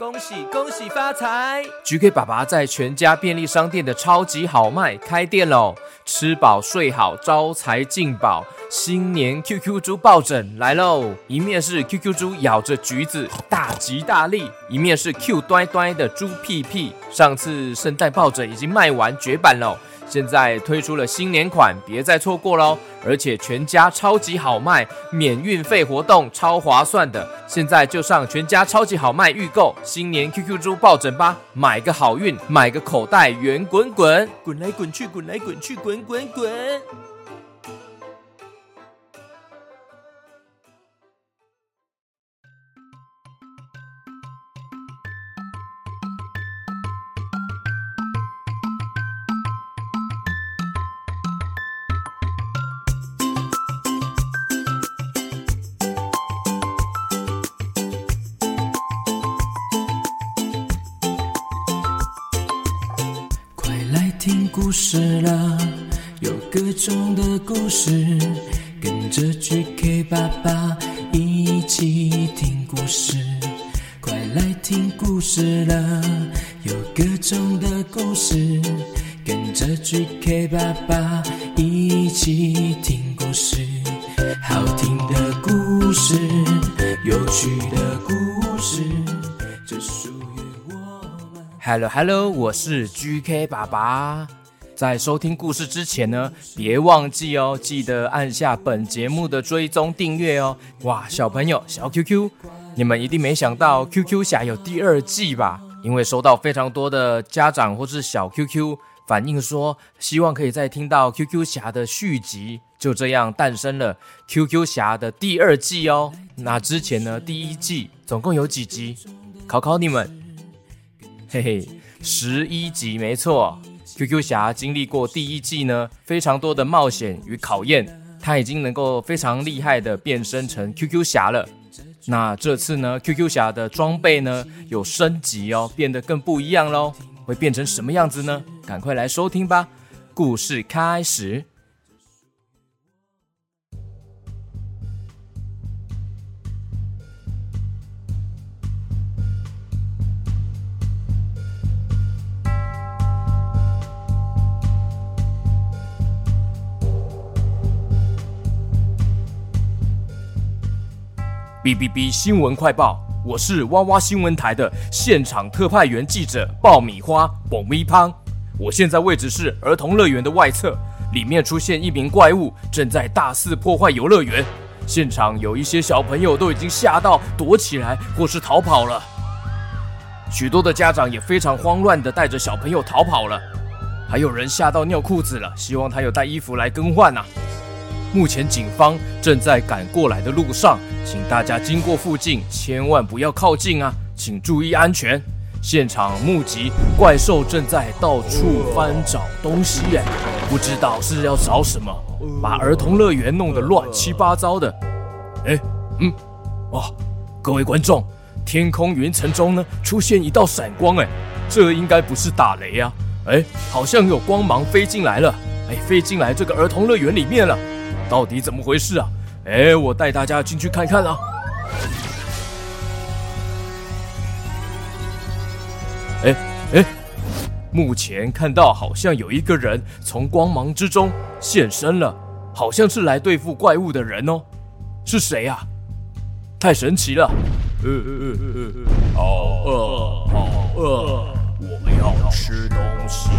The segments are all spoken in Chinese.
恭喜恭喜发财！GK 爸爸在全家便利商店的超级好卖开店喽！吃饱睡好，招财进宝，新年 QQ 猪抱枕来喽！一面是 QQ 猪咬着橘子大吉大利，一面是 Q 呆呆的猪屁屁。上次圣诞抱枕已经卖完绝版喽。现在推出了新年款，别再错过喽！而且全家超级好卖，免运费活动超划算的。现在就上全家超级好卖预购新年 QQ 猪抱枕吧，买个好运，买个口袋圆滚滚，滚来滚去，滚来滚去，滚滚滚。听故事了，有各种的故事，跟着 GK 爸爸一起听故事。快来听故事了，有各种的故事，跟着 GK 爸爸一起听故事。好听的故事，有趣的 Hello Hello，我是 GK 爸爸。在收听故事之前呢，别忘记哦，记得按下本节目的追踪订阅哦。哇，小朋友，小 QQ，你们一定没想到 QQ 侠有第二季吧？因为收到非常多的家长或是小 QQ 反映说，希望可以再听到 QQ 侠的续集，就这样诞生了 QQ 侠的第二季哦。那之前呢，第一季总共有几集？考考你们，嘿嘿，十一集，没错。QQ 侠经历过第一季呢，非常多的冒险与考验，他已经能够非常厉害的变身成 QQ 侠了。那这次呢，QQ 侠的装备呢有升级哦，变得更不一样喽，会变成什么样子呢？赶快来收听吧，故事开始。哔哔哔！新闻快报，我是哇哇新闻台的现场特派员记者爆米花爆米胖。我现在位置是儿童乐园的外侧，里面出现一名怪物，正在大肆破坏游乐园。现场有一些小朋友都已经吓到躲起来或是逃跑了，许多的家长也非常慌乱的带着小朋友逃跑了，还有人吓到尿裤子了，希望他有带衣服来更换呐、啊。目前警方正在赶过来的路上，请大家经过附近千万不要靠近啊，请注意安全。现场目击怪兽正在到处翻找东西，哎，不知道是要找什么，把儿童乐园弄得乱七八糟的。哎，嗯，哇，各位观众，天空云层中呢出现一道闪光，哎，这应该不是打雷呀，哎，好像有光芒飞进来了，哎，飞进来这个儿童乐园里面了。到底怎么回事啊？哎，我带大家进去看看啊。哎哎，目前看到好像有一个人从光芒之中现身了，好像是来对付怪物的人哦。是谁呀？太神奇了！好饿，好饿，我要吃东西，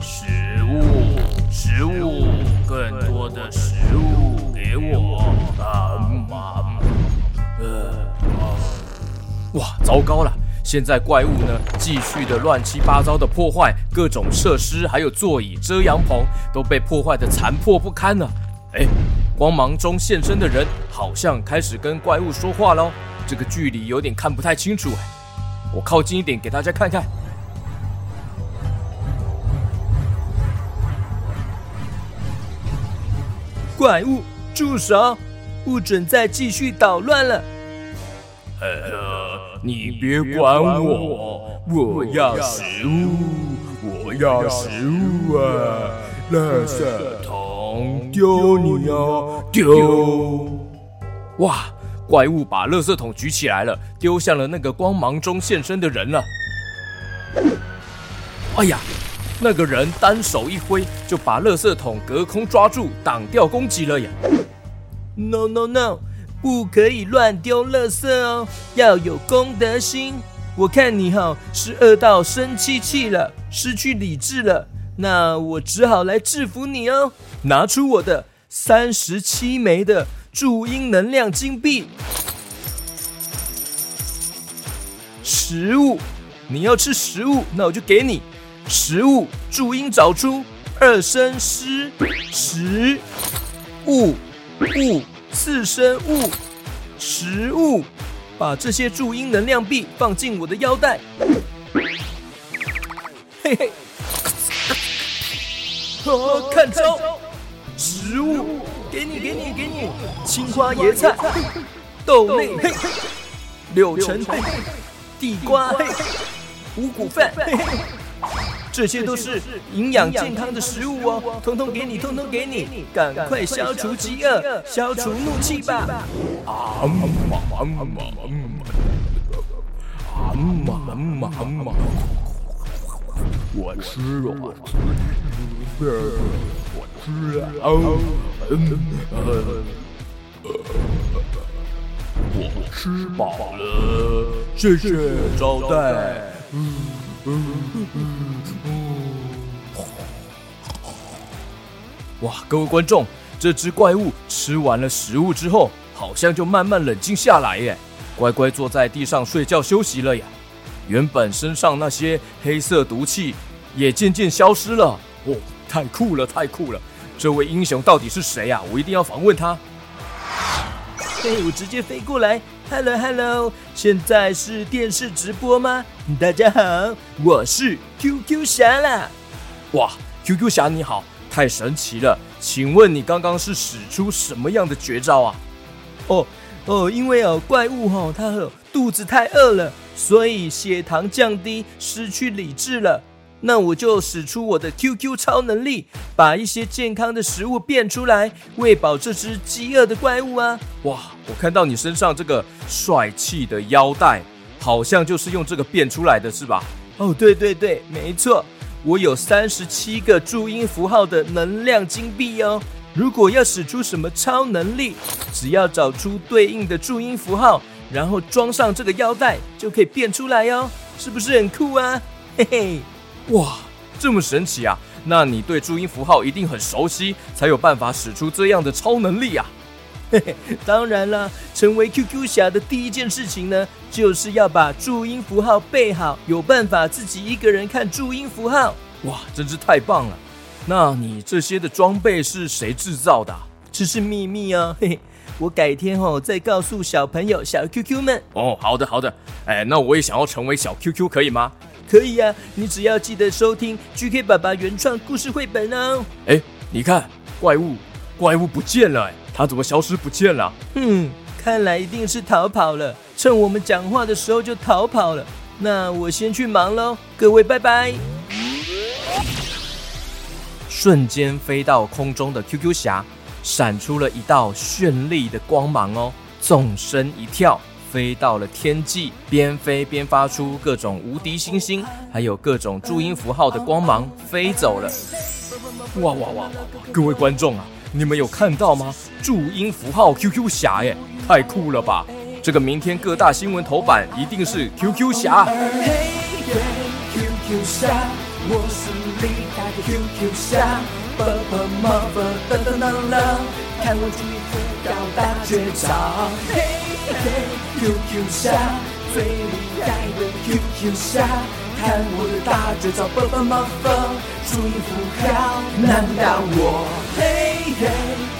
食物，食物，更多的食物给我！啊妈！呃！哇，糟糕了！现在怪物呢，继续的乱七八糟的破坏各种设施，还有座椅、遮阳棚都被破坏的残破不堪了。哎，光芒中现身的人好像开始跟怪物说话喽。这个距离有点看不太清楚哎，我靠近一点给大家看看。怪物，住手！不准再继续捣乱了。呃，你别管我，我要食物，我要食物啊！垃圾桶丢你哦，丢！哇，怪物把垃圾桶举起来了，丢向了那个光芒中现身的人了。哎呀，那个人单手一挥，就把垃圾桶隔空抓住，挡掉攻击了呀！No No No，不可以乱丢垃圾哦，要有公德心。我看你哈是饿到生气气了，失去理智了，那我只好来制服你哦，拿出我的三十七枚的注音能量金币，食物，你要吃食物，那我就给你食物。注音找出二声诗，食物物四声物，食物。把这些注音能量币放进我的腰带，嘿嘿，哦，看招！食物，给你，给你，给你，青花椰菜、豆类，嘿，柳橙，嘿，地瓜，嘿，五谷饭，嘿嘿。这些都是营养健康的食物哦，通通给你，通通给你，赶快消除饥饿，消除怒气吧！啊嘛嘛嘛嘛嘛啊嘛嘛嘛！我吃肉，我吃，我吃啊！嗯嗯，我吃饱了，谢谢招待。嗯。哇，各位观众，这只怪物吃完了食物之后，好像就慢慢冷静下来耶，乖乖坐在地上睡觉休息了呀。原本身上那些黑色毒气也渐渐消失了。哦，太酷了，太酷了！这位英雄到底是谁呀？我一定要访问他。嘿，我直接飞过来，Hello Hello，现在是电视直播吗？大家好，我是 QQ 侠啦。哇，QQ 侠你好。太神奇了，请问你刚刚是使出什么样的绝招啊？哦哦，因为哦怪物哈、哦，它肚子太饿了，所以血糖降低，失去理智了。那我就使出我的 QQ 超能力，把一些健康的食物变出来，喂饱这只饥饿的怪物啊！哇，我看到你身上这个帅气的腰带，好像就是用这个变出来的是吧？哦，对对对，没错。我有三十七个注音符号的能量金币哦。如果要使出什么超能力，只要找出对应的注音符号，然后装上这个腰带，就可以变出来哦。是不是很酷啊？嘿嘿，哇，这么神奇啊！那你对注音符号一定很熟悉，才有办法使出这样的超能力啊。嘿嘿，当然啦，成为 QQ 侠的第一件事情呢，就是要把注音符号背好，有办法自己一个人看注音符号。哇，真是太棒了！那你这些的装备是谁制造的啊？这是秘密哦，嘿 嘿，我改天哦再告诉小朋友小 QQ 们。哦，好的好的，哎，那我也想要成为小 QQ，可以吗？可以呀，你只要记得收听 GK 爸爸原创故事绘本哦。哎，你看，怪物，怪物不见了，哎。他怎么消失不见了？嗯，看来一定是逃跑了，趁我们讲话的时候就逃跑了。那我先去忙喽，各位拜拜。瞬间飞到空中的 QQ 侠，闪出了一道绚丽的光芒哦，纵身一跳，飞到了天际，边飞边发出各种无敌星星，还有各种注音符号的光芒，飞走了。哇哇哇哇！各位观众啊！你们有看到吗？注音符号 QQ 侠耶，太酷了吧！这个明天各大新闻头版一定是 QQ 侠。嘿，QQ 侠，我是厉害的 QQ 侠，我注音符号大绝招。嘿嘿，QQ 侠，最厉害的 QQ 侠，看我的大绝招蹦蹦猫蹦，注音符号难倒我。嘿。嘿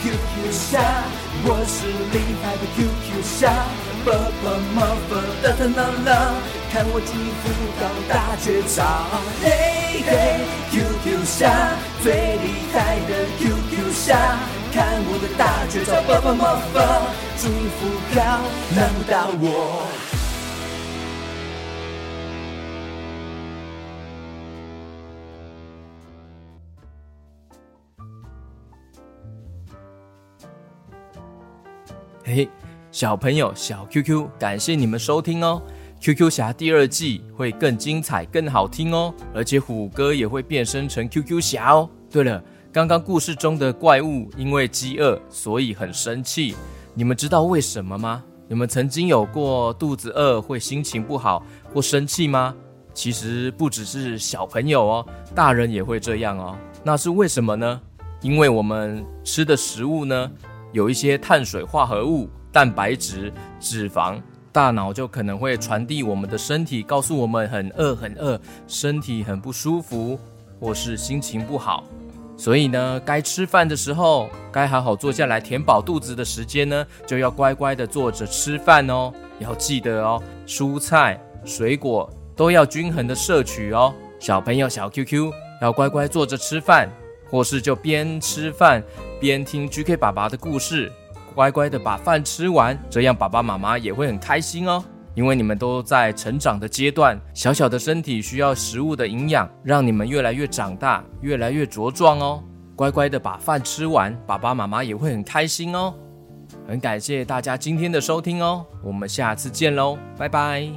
，QQ 侠，我是厉害的 QQ 侠，蹦蹦猫蹦噔噔噔噔，看我注音符号大绝招。嘿嘿，QQ 侠，最厉害的 QQ 侠，我的大绝招，蹦蹦猫蹦，注音符号难倒我。嘿，小朋友小 QQ，感谢你们收听哦。QQ 侠第二季会更精彩、更好听哦，而且虎哥也会变身成 QQ 侠哦。对了，刚刚故事中的怪物因为饥饿，所以很生气。你们知道为什么吗？你们曾经有过肚子饿会心情不好或生气吗？其实不只是小朋友哦，大人也会这样哦。那是为什么呢？因为我们吃的食物呢，有一些碳水化合物、蛋白质、脂肪。大脑就可能会传递我们的身体，告诉我们很饿很饿，身体很不舒服，或是心情不好。所以呢，该吃饭的时候，该好好坐下来填饱肚子的时间呢，就要乖乖的坐着吃饭哦。要记得哦，蔬菜、水果都要均衡的摄取哦。小朋友小 QQ 要乖乖坐着吃饭，或是就边吃饭边听 GK 爸爸的故事。乖乖的把饭吃完，这样爸爸妈妈也会很开心哦。因为你们都在成长的阶段，小小的身体需要食物的营养，让你们越来越长大，越来越茁壮哦。乖乖的把饭吃完，爸爸妈妈也会很开心哦。很感谢大家今天的收听哦，我们下次见喽，拜拜。